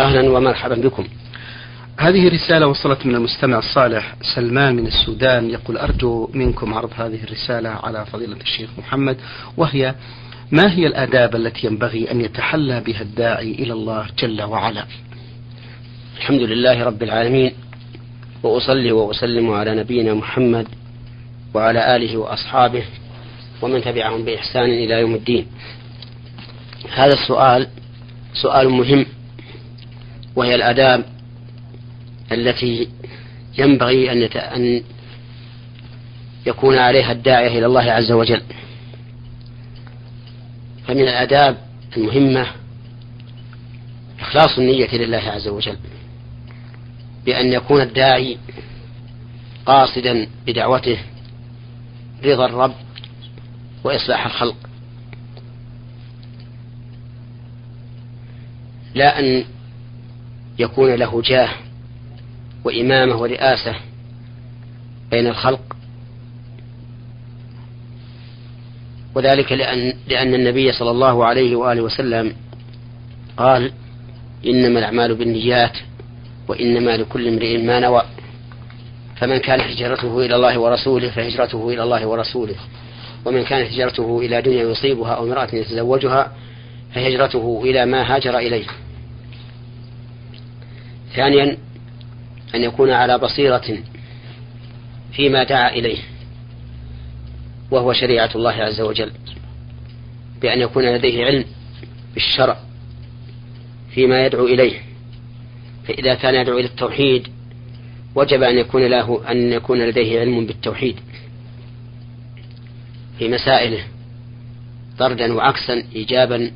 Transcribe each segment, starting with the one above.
أهلا ومرحبا بكم. هذه رسالة وصلت من المستمع الصالح سلمان من السودان. يقول أرجو منكم عرض هذه الرسالة على فضيلة الشيخ محمد وهي ما هي الآداب التي ينبغي أن يتحلى بها الداعي إلى الله جل وعلا؟ الحمد لله رب العالمين وأصلي وأسلم على نبينا محمد وعلى آله وأصحابه ومن تبعهم بإحسان إلى يوم الدين. هذا السؤال سؤال مهم. وهي الآداب التي ينبغي أن. أن يكون عليها الداعية إلى الله عز وجل فمن الآداب المهمة إخلاص النية لله عز وجل بأن يكون الداعي قاصدا بدعوته رضا الرب وإصلاح الخلق لا أن يكون له جاه وإمامة ورئاسة بين الخلق. وذلك لأن, لأن النبي صلى الله عليه وآله وسلم قال إنما الأعمال بالنيات وإنما لكل امرئ ما نوى. فمن كان هجرته إلى الله ورسوله فهجرته إلى الله ورسوله. ومن كانت هجرته إلى دنيا يصيبها أو امرأة يتزوجها فهجرته إلى ما هاجر إليه. ثانيا أن يكون على بصيرة فيما دعا إليه وهو شريعة الله عز وجل بأن يكون لديه علم بالشرع فيما يدعو إليه. فإذا كان يدعو إلى التوحيد وجب أن يكون له أن يكون لديه علم بالتوحيد في مسائله طردا وعكسا إيجابا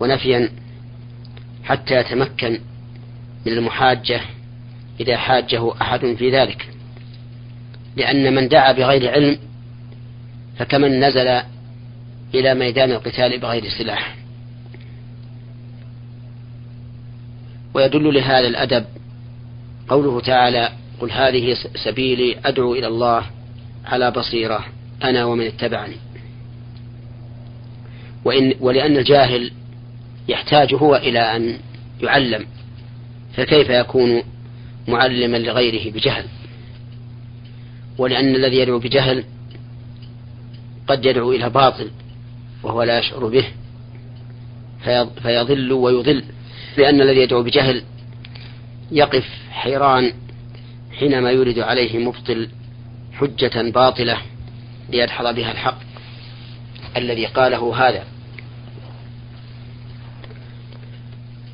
ونفيا حتى يتمكن من المحاجة إذا حاجة أحد في ذلك. لأن من دعا بغير علم فكمن نزل إلى ميدان القتال بغير سلاح. ويدل لهذا الأدب قوله تعالى قل هذه سبيلي أدعو إلى الله على بصيرة أنا ومن اتبعني. وإن ولأن الجاهل يحتاج هو إلى أن يعلم. فكيف يكون معلما لغيره بجهل؟ ولأن الذي يدعو بجهل قد يدعو إلى باطل وهو لا يشعر به فيضل ويضل. لأن الذي يدعو بجهل يقف حيران حينما يورد عليه مبطل حجة باطلة ليدحض بها الحق الذي قاله هذا.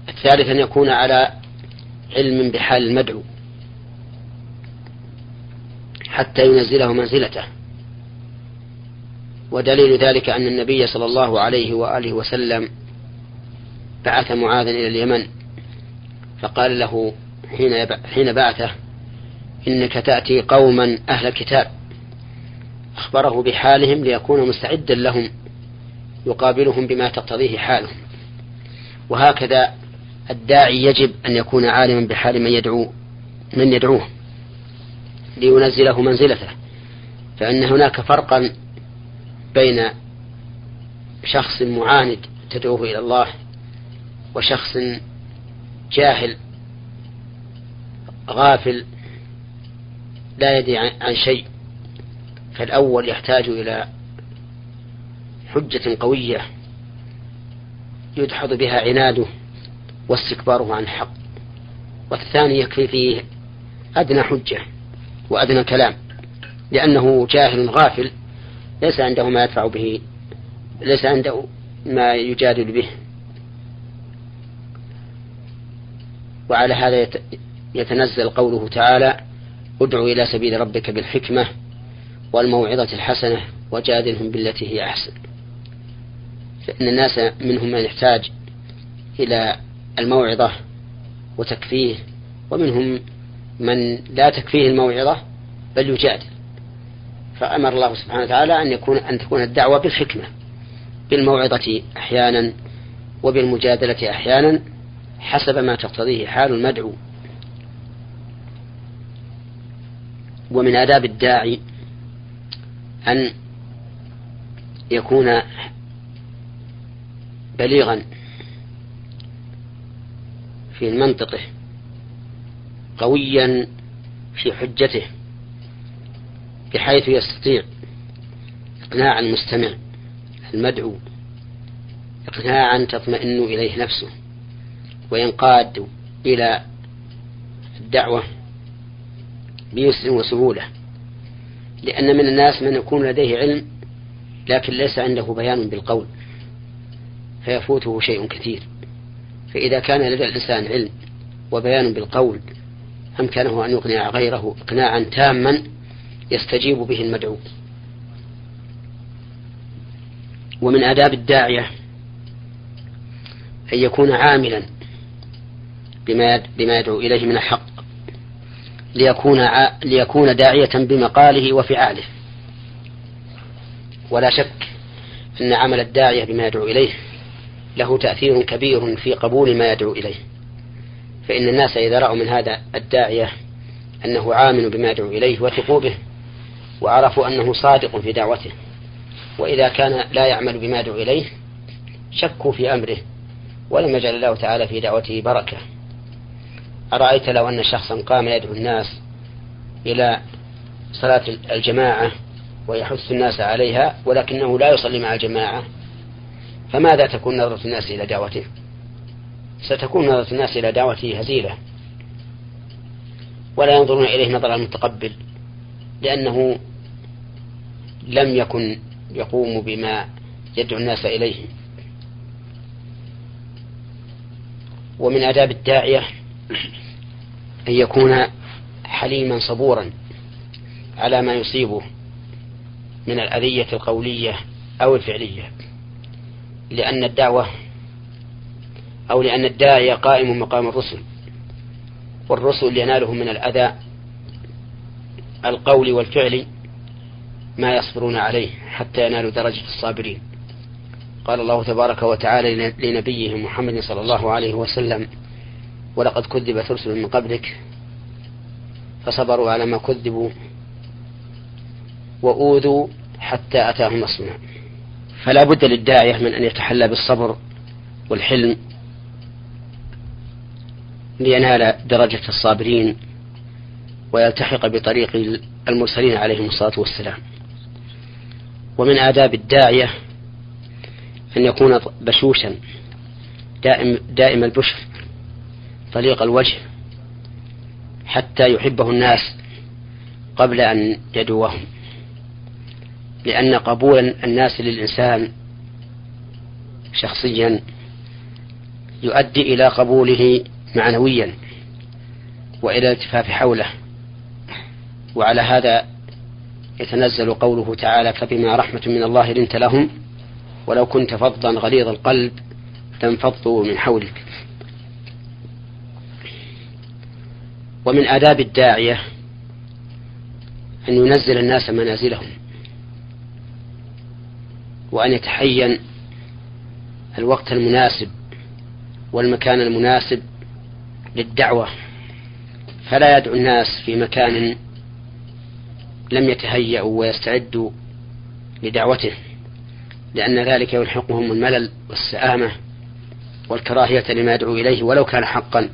الثالث أن يكون على علم بحال المدعو حتى ينزله منزلته. ودليل ذلك أن النبي صلى الله عليه وآله وسلم بعث معاذا إلى اليمن فقال له حين حين بعثه إنك تأتي قوما أهل كتاب أخبره بحالهم ليكون مستعدا لهم يقابلهم بما تقتضيه حالهم. وهكذا الداعي يجب أن يكون عالما بحال من يدعو من يدعوه لينزله منزلته. فإن هناك فرقا بين شخص معاند تدعوه إلى الله وشخص جاهل غافل لا يدري عن شيء فالأول يحتاج إلى حجة قوية يدحض بها عناده واستكباره عن الحق والثاني يكفي فيه أدنى حجة وأدنى كلام لأنه جاهل غافل ليس عنده ما يدفع به ليس عنده ما يجادل به. وعلى هذا يتنزل قوله تعالى ادع إلى سبيل ربك بالحكمة والموعظة الحسنة وجادلهم بالتي هي أحسن. فإن الناس منهم من يحتاج إلى الموعظة وتكفيه ومنهم من لا تكفيه الموعظة بل يجادل. فأمر الله سبحانه وتعالى أن يكون أن تكون الدعوة بالحكمة بالموعظة أحيانا وبالمجادلة أحيانا حسب ما تقتضيه حال المدعو. ومن آداب الداعي أن يكون في منطقه قويا في حجته بحيث يستطيع إقناع المستمع المدعو إقناعا تطمئن إليه نفسه وينقاد إلى الدعوة بيسر وسهولة لأن من الناس من يكون لديه علم لكن ليس عنده بيان بالقول فيفوته شيء كثير. فإذا كان لدى الإنسان علم وبيان بالقول أمكنه أن يقنع غيره إقناعا تاما يستجيب به المدعو. ومن آداب الداعية أن يكون عاملا بما يدعو إليه من الحق ليكون ليكون داعية بمقاله وفعاله. ولا شك أن عمل الداعية بما يدعو إليه له تأثير كبير في قبول ما يدعو إليه. فإن الناس إذا رأوا من هذا الداعية أنه عامل بما يدعو إليه وثقوا به وعرفوا أنه صادق في دعوته وإذا كان لا يعمل بما يدعو إليه شكوا في أمره ولم يجعل الله تعالى في دعوته بركة. أرأيت لو أن شخصا قام يدعو الناس إلى صلاة الجماعة ويحث الناس عليها ولكنه لا يصلي مع الجماعة فماذا تكون نظرة الناس إلى دعوته؟ ستكون نظرة الناس إلى دعوته هزيلة. ولا ينظرون إليه نظر المتقبل لأنه لم يكن يقوم بما يدعو الناس إليه. ومن آداب الداعية أن يكون حليما صبورا على ما يصيبه من الأذية القولية أو الفعلية. لأن الدعوة أو لأن الداعية قائم مقام الرسل والرسل ينالهم من الأذى القول والفعل ما يصبرون عليه حتى ينالوا درجة الصابرين. قال الله تبارك وتعالى لنبيه محمد صلى الله عليه وسلم ولقد كذبت رسل من قبلك فصبروا على ما كذبوا وأوذوا حتى أتاهم نصرنا فلا بد للداعية من أن يتحلى بالصبر والحلم لينال درجة الصابرين ويلتحق بطريق المرسلين عليهم الصلاة والسلام. ومن آداب الداعية أن يكون بشوشا دائم, دائم البشر طليق الوجه حتى يحبه الناس قبل أن يدوهم. لأن قبول الناس للإنسان شخصيا يؤدي إلى قبوله معنويا وإلى الالتفاف حوله. وعلى هذا يتنزل قوله تعالى فبما رحمة من الله لنت لهم ولو كنت فظا غليظ القلب لانفضوا من حولك. ومن آداب الداعية أن ينزل الناس منازلهم. وأن يتحين الوقت المناسب والمكان المناسب للدعوة. فلا يدعو الناس في مكان لم يتهيأوا ويستعدوا لدعوته لأن ذلك يلحقهم الملل والسآمة والكراهية لما يدعو إليه ولو كان حقا.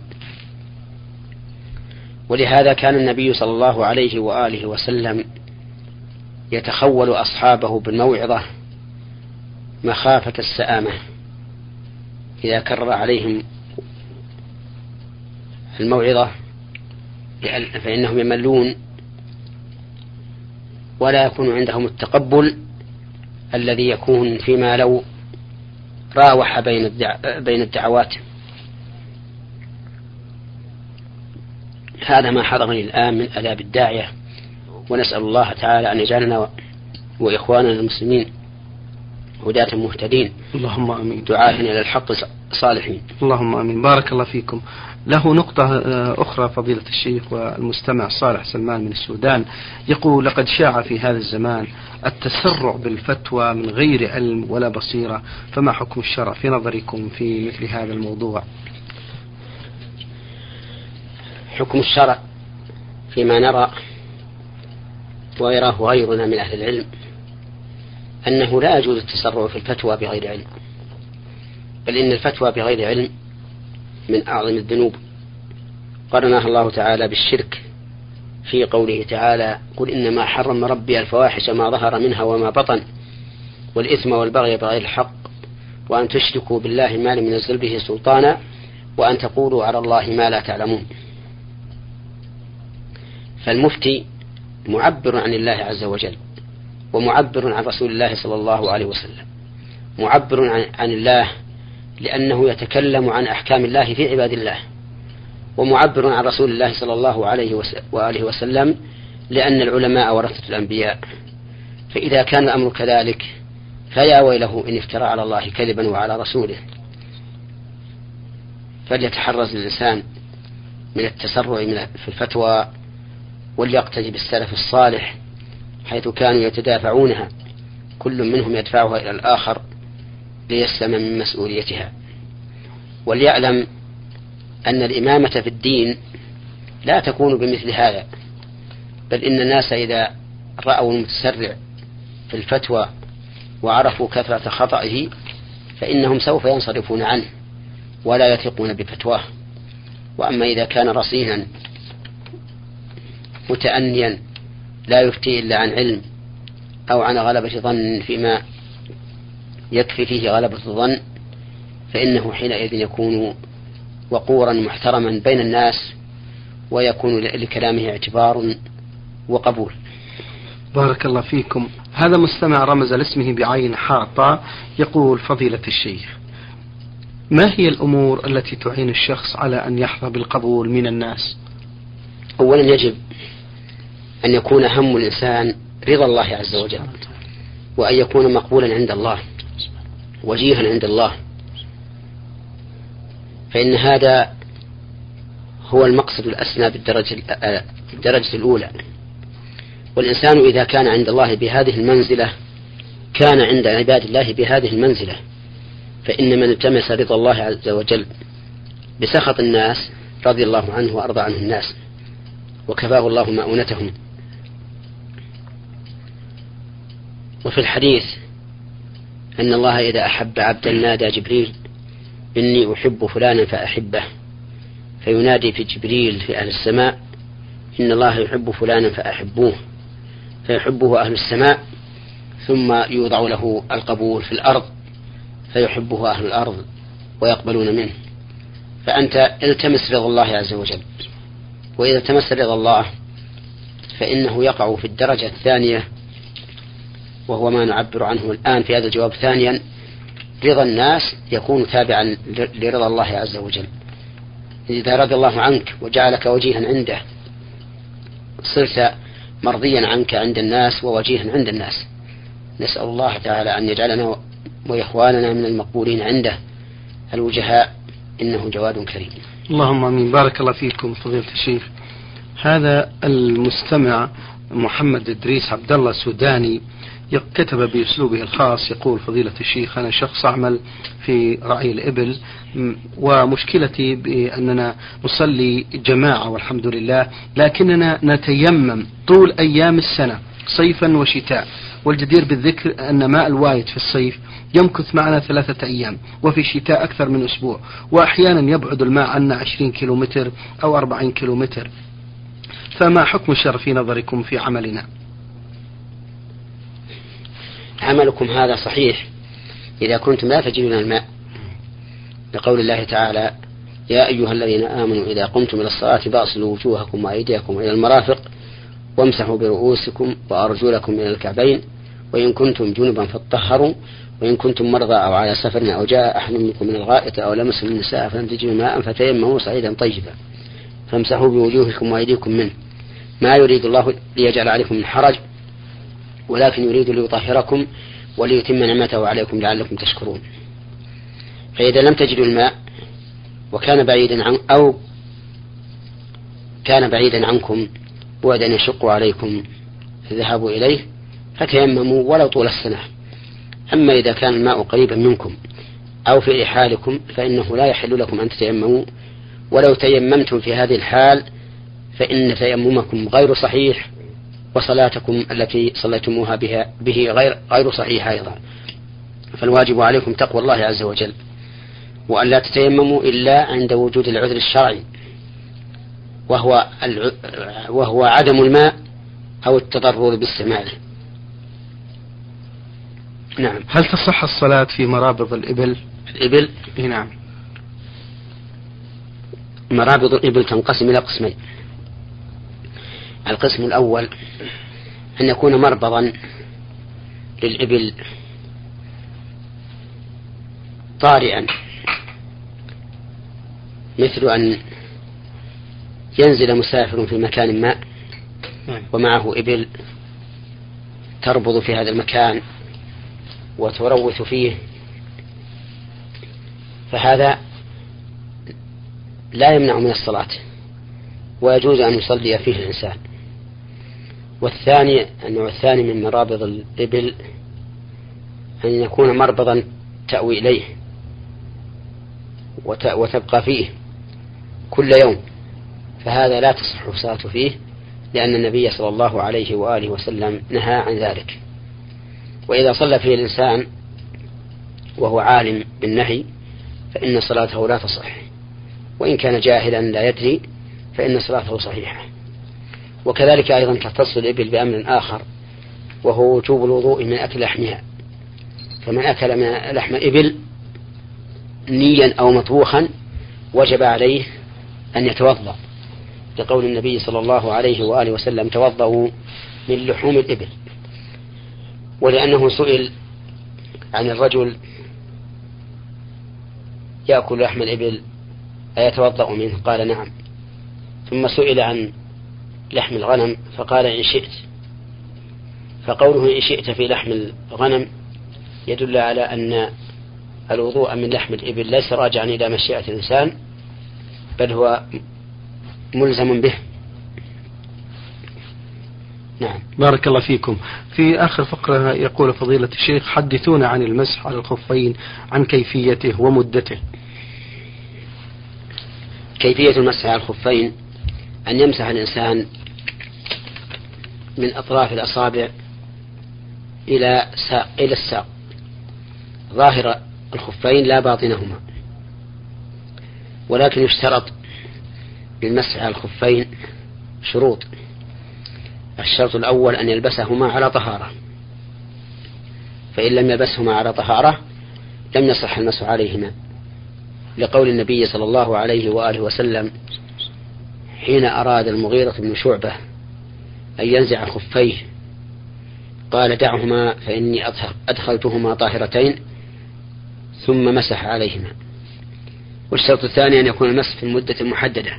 ولهذا كان النبي صلى الله عليه وآله وسلم يتخول أصحابه بالموعظة مخافة السآمة إذا كرر عليهم الموعظة فإنهم يملون ولا يكون عندهم التقبل الذي يكون فيما لو راوح بين بين الدعوات. هذا ما حضرني الآن من آداب الداعية ونسأل الله تعالى أن يجعلنا وإخواننا المسلمين هداة مهتدين اللهم آمين. دعاة إلى الحق صالحين. اللهم آمين. بارك الله فيكم. له نقطة آه، أخرى فضيلة الشيخ والمستمع صالح سلمان من السودان. يقول لقد شاع في هذا الزمان التسرع بالفتوى من غير علم ولا بصيرة فما حكم الشرع في نظركم في مثل هذا الموضوع؟ حكم الشرع فيما نرى ويراه غيرنا من أهل العلم. أنه لا يجوز التسرع في الفتوى بغير علم. بل إن الفتوى بغير علم من أعظم الذنوب. قرنها الله تعالى بالشرك في قوله تعالى قل إنما حرم ربي الفواحش ما ظهر منها وما بطن والإثم والبغي بغير الحق وأن تشركوا بالله ما لم ينزل به سلطانا وأن تقولوا على الله ما لا تعلمون. فالمفتي معبر عن الله عز وجل. ومعبر عن رسول الله صلى الله عليه وسلم. معبر عن الله لأنه يتكلم عن أحكام الله في عباد الله. ومعبر عن رسول الله صلى الله عليه وآله وسلم لأن العلماء ورثة الأنبياء. فإذا كان الأمر كذلك فيا ويله إن افترى على الله كذبا وعلى رسوله. فليتحرز الإنسان من التسرع في الفتوى وليقتدي بالسلف الصالح حيث كانوا يتدافعونها. كل منهم يدفعها إلى الآخر ليسلم من مسؤوليتها. وليعلم أن الإمامة في الدين لا تكون بمثل هذا بل إن الناس إذا رأوا المتسرع في الفتوى وعرفوا كثرة خطئه فإنهم سوف ينصرفون عنه ولا يثقون بفتواه. وأما إذا كان رصينا متأنيا لا يفتي إلا عن علم أو عن غلبة ظن فيما يكفي فيه غلبة الظن فإنه حينئذ يكون وقورا محترما بين الناس ويكون لكلامه اعتبار وقبول. بارك الله فيكم. هذا مستمع رمز لاسمه بعين حاطة يقول فضيلة الشيخ ما هي الأمور التي تعين الشخص على أن يحظى بالقبول من الناس؟ أولا يجب أن يكون هم الإنسان رضا الله عز وجل وأن يكون مقبولا عند الله وجيها عند الله. فإن هذا هو المقصد الأسنى بالدرجة الدرجة الأولى. والإنسان إذا كان عند الله بهذه المنزلة كان عند عباد الله بهذه المنزلة. فإن من التمس رضا الله عز وجل بسخط الناس رضي الله عنه وأرضى عنه الناس وكفاه الله مؤونتهم وفي الحديث أن الله إذا أحب عبدا نادى جبريل إني أحب فلانا فأحبه. فينادي في جبريل في أهل السماء إن الله يحب فلانا فأحبوه. فيحبه أهل السماء ثم يوضع له القبول في الأرض فيحبه أهل الأرض ويقبلون منه. فأنت التمس رضا الله عز وجل وإذا التمس رضا الله فإنه يقع في الدرجة الثانية وهو ما نعبر عنه الآن في هذا الجواب. ثانيا رضا الناس يكون تابعا لرضا الله عز وجل. إذا رضي الله عنك وجعلك وجيها عنده صرت مرضيا عنك عند الناس ووجيها عند الناس. نسأل الله تعالى أن يجعلنا وإخواننا من المقبولين عنده. الوجهاء إنه جواد كريم. اللهم آمين. بارك الله فيكم فضيلة الشيخ. هذا المستمع محمد إدريس عبد الله سوداني كتب بأسلوبه الخاص يقول فضيلة الشيخ أنا شخص أعمل في رعي الإبل ومشكلتي بأننا نصلي جماعة والحمد لله لكننا نتيمم طول أيام السنة صيفا وشتاء والجدير بالذكر أن ماء الوايد في الصيف يمكث معنا ثلاثة أيام وفي الشتاء أكثر من أسبوع وأحيانا يبعد الماء عنا عشرين كيلومتر أو أربعين كيلومتر. فما حكم الشر في نظركم في عملنا؟ عملكم هذا صحيح إذا كنتم لا تجدون الماء. لقول الله تعالى يا أيها الذين آمنوا إذا قمتم إلى الصلاة فاغسلوا وجوهكم وأيديكم إلى المرافق وامسحوا برؤوسكم وأرجلكم إلى الكعبين وإن كنتم جنبا فاطهروا وإن كنتم مرضى أو على سفر أو جاء أحد منكم من الغائط أو لمس النساء فلم تجدوا ماء فتيمموا صعيدا طيبا. فامسحوا بوجوهكم وأيديكم منه. ما يريد الله ليجعل عليكم من حرج ولكن يريد ليطهركم وليتم نعمته عليكم لعلكم تشكرون. فإذا لم تجدوا الماء وكان بعيدا عن أو كان بعيدا عنكم بعدا يشق عليكم الذهاب إليه فتيمموا ولو طول السنة. أما إذا كان الماء قريبا منكم أو في رحالكم فإنه لا يحل لكم أن تتيمموا. ولو تيممتم في هذه الحال فإن تيممكم غير صحيح. وصلاتكم التي صليتموها بها به غير غير صحيحة أيضا. فالواجب عليكم تقوى الله عز وجل وأن لا تتيمموا إلا عند وجود العذر الشرعي وهو وهو عدم الماء أو التضرر باستعماله نعم. هل تصح الصلاة في مرابض الإبل؟ الإبل؟ نعم. مرابض الإبل تنقسم إلى قسمين. القسم الأول أن يكون مربضا للإبل طارئا مثل أن ينزل مسافر في مكان ما. ومعه إبل تربض في هذا المكان وتروث فيه فهذا لا يمنع من الصلاة ويجوز أن يصلي فيه الإنسان والثاني النوع الثاني من مرابض الإبل أن يكون مربضا تأوي إليه وتبقى فيه كل يوم. فهذا لا تصح الصلاة فيه لأن النبي صلى الله عليه وآله وسلم نهى عن ذلك. وإذا صلى فيه الإنسان وهو عالم بالنهي فإن صلاته لا تصح. وإن كان جاهلا لا يدري فإن صلاته صحيحة. وكذلك أيضا تختص الإبل بأمر آخر وهو وجوب الوضوء من أكل لحمها. فمن أكل من لحم إبل نيا أو مطبوخا وجب عليه أن يتوضأ. لقول النبي صلى الله عليه وآله وسلم توضأوا من لحوم الإبل. ولأنه سئل عن الرجل يأكل لحم الإبل أيتوضأ منه؟ قال نعم. ثم سئل عن لحم الغنم فقال إن شئت. فقوله إن شئت في لحم الغنم يدل على أن الوضوء من لحم الإبل ليس راجعا إلى مشيئة الإنسان بل هو ملزم به. نعم. بارك الله فيكم. في آخر فقرة يقول فضيلة الشيخ حدثونا عن المسح على الخفين عن كيفيته ومدته. كيفية المسح على الخفين؟ أن يمسح الإنسان من أطراف الأصابع إلى ساق إلى الساق. ظاهر الخفين لا باطنهما. ولكن يشترط للمسح على الخفين شروط. الشرط الأول أن يلبسهما على طهارة. فإن لم يلبسهما على طهارة لم يصح المسح عليهما. لقول النبي صلى الله عليه وآله وسلم حين أراد المغيرة بن شعبة أن ينزع خفيه. قال دعهما فإني أدخلتهما طاهرتين ثم مسح عليهما. والشرط الثاني أن يكون المسح في المدة المحددة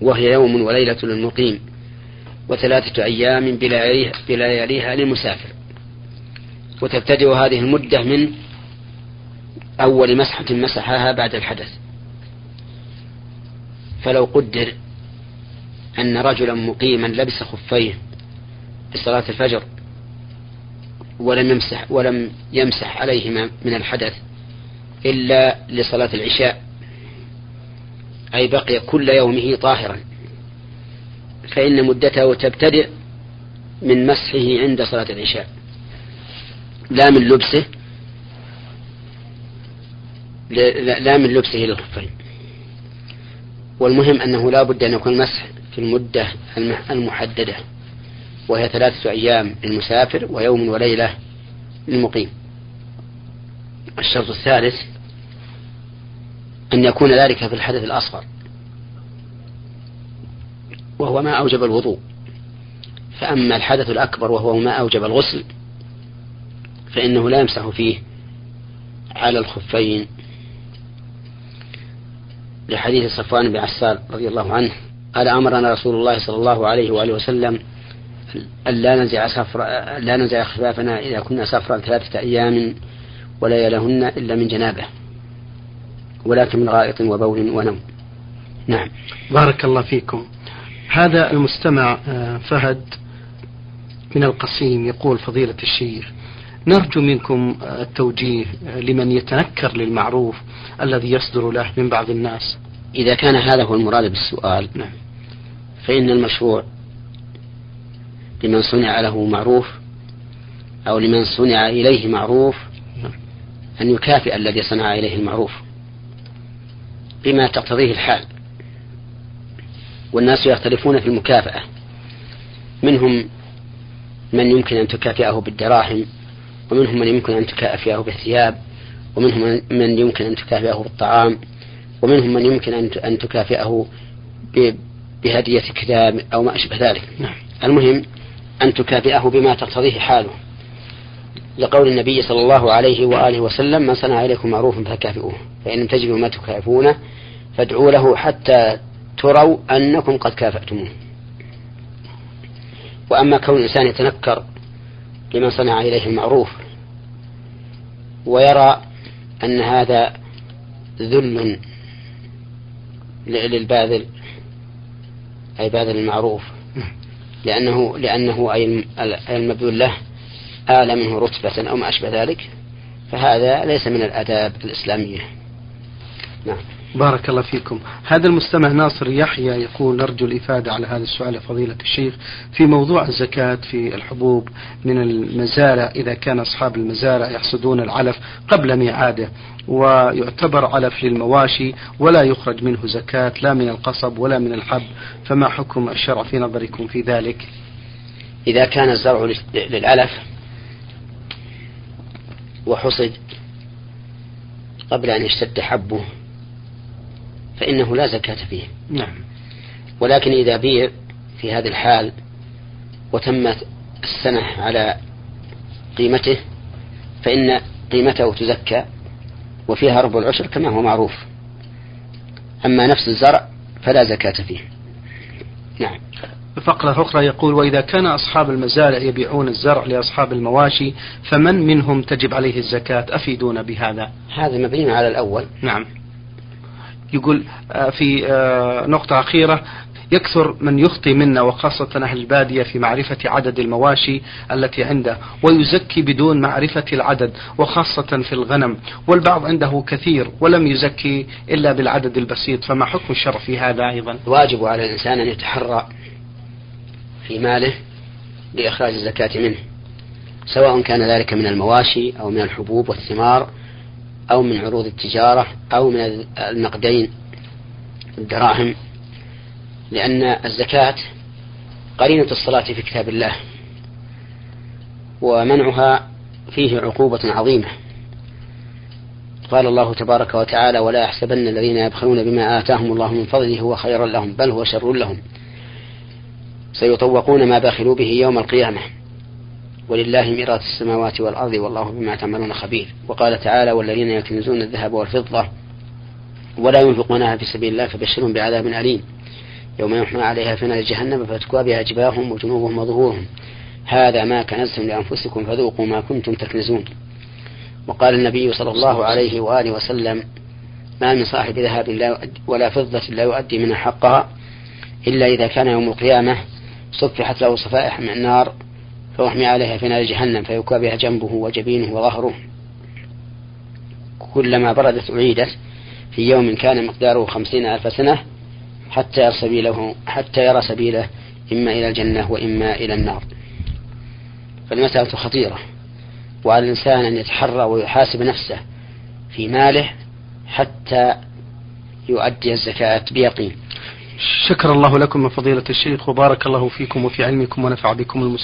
وهي يوم وليلة للمقيم وثلاثة أيام بلياليها للمسافر. وتبتدئ هذه المدة من أول مسحة مسحها بعد الحدث. فلو قدر أن رجلا مقيما لبس خفيه لصلاة الفجر ولم يمسح ولم يمسح عليهما من الحدث إلا لصلاة العشاء أي بقي كل يومه طاهرا. فإن مدته تبتدئ من مسحه عند صلاة العشاء لا من لبسه لا من لبسه للخفين. والمهم أنه لا بد أن يكون المسح في المدة المحددة وهي ثلاثة أيام للمسافر ويوم وليلة للمقيم. الشرط الثالث أن يكون ذلك في الحدث الأصغر وهو ما أوجب الوضوء. فأما الحدث الأكبر وهو ما أوجب الغسل فإنه لا يمسح فيه على الخفين. لحديث صفوان بن عسال رضي الله عنه قال أمرنا رسول الله صلى الله عليه وآله وسلم أن لا ننزع سفر لا ننزع خفافنا إذا كنا سفرا ثلاثة أيام ولا يلهن إلا من جنابه ولكن من غائط وبول ونوم. نعم. بارك الله فيكم. هذا المستمع آه، فهد من القصيم يقول فضيلة الشيخ نرجو منكم آه، التوجيه آه، لمن يتنكر للمعروف الذي يصدر له من بعض الناس. إذا كان هذا هو المراد بالسؤال نعم. فإن المشروع لمن صنع له معروف أو لمن صنع إليه معروف. أن يكافئ الذي صنع إليه المعروف بما تقتضيه الحال والناس يختلفون في المكافأة منهم من يمكن أن تكافئه بالدراهم ومنهم من يمكن أن تكافئه بالثياب ومنهم من يمكن أن تكافئه بالطعام ومنهم من يمكن أن تكافئه بهدية كتاب أو ما أشبه ذلك. نعم. المهم أن تكافئه بما تقتضيه حاله. لقول النبي صلى الله عليه وآله وسلم من صنع إليكم معروفا فكافئوه فإن لم تجدوا ما تكافئونه فادعوا له حتى تروا أنكم قد كافأتموه. وأما كون الإنسان يتنكر لمن صنع إليه المعروف ويرى أن هذا ذل للباذل أي باذل المعروف. لأنه لأنه أي المبذول له أعلى منه رتبة أو ما أشبه ذلك فهذا ليس من الآداب الإسلامية. نعم. بارك الله فيكم. هذا المستمع ناصر يحيى يقول نرجو الإفادة على هذا السؤال فضيلة الشيخ. في موضوع الزكاة في الحبوب من المزارع إذا كان أصحاب المزارع يحصدون العلف قبل ميعاده ويعتبر علف للمواشي ولا يخرج منه زكاة لا من القصب ولا من الحب فما حكم الشرع في نظركم في ذلك؟ إذا كان الزرع للعلف وحصد قبل أن يشتد حبه فإنه لا زكاة فيه. نعم. ولكن إذا بيع في هذه الحال وتمت السنة على قيمته فإن قيمته تزكى وفيها ربع العشر كما هو معروف. أما نفس الزرع فلا زكاة فيه. نعم. فقرة أخرى يقول وإذا كان أصحاب المزارع يبيعون الزرع لأصحاب المواشي فمن منهم تجب عليه الزكاة؟ أفيدون بهذا. هذا مبني على الأول. نعم. يقول آه، في آه، نقطة أخيرة. يكثر من يخطي منا وخاصة أهل البادية في معرفة عدد المواشي التي عنده ويزكي بدون معرفة العدد وخاصة في الغنم. والبعض عنده كثير ولم يزكي إلا بالعدد البسيط فما حكم الشرع في هذا أيضا؟ واجب على الإنسان أن يتحرى في ماله لإخراج الزكاة منه سواء كان ذلك من المواشي أو من الحبوب والثمار. أو من عروض التجارة أو من النقدين الدراهم لأن الزكاة قرينة الصلاة في كتاب الله ومنعها فيه عقوبة عظيمة. قال الله تبارك وتعالى ولا يحسبن الذين يبخلون بما آتاهم الله من فضله هو خيرا لهم بل هو شر لهم. سيطوقون ما بخلوا به يوم القيامة. ولله ميراث السماوات والأرض والله بما تعملون خبير. وقال تعالى والذين يكنزون الذهب والفضة ولا ينفقونها في سبيل الله فبشرهم بعذاب أليم. يوم يحمى عليها في نار جهنم فتكوى بها جباههم وجنوبهم وظهورهم. هذا ما كنزتم لأنفسكم فذوقوا ما كنتم تكنزون. وقال النبي صلى الله عليه وآله وسلم ما من صاحب ذهب ولا فضة لا يؤدي منها حقها إلا إذا كان يوم القيامة صفحت له صفائح من النار فأحمي عليها في نار جهنم فيكوى بها جنبه وجبينه وظهره. كلما بردت أعيدت في يوم كان مقداره خمسين ألف سنة حتى يرى سبيله حتى يرى سبيله إما إلى الجنة وإما إلى النار. فالمسألة خطيرة. وعلى الإنسان أن يتحرى ويحاسب نفسه في ماله حتى يؤدي الزكاة بيقين. شكر الله لكم فضيلة الشيخ وبارك الله فيكم وفي علمكم ونفع بكم المسلمين.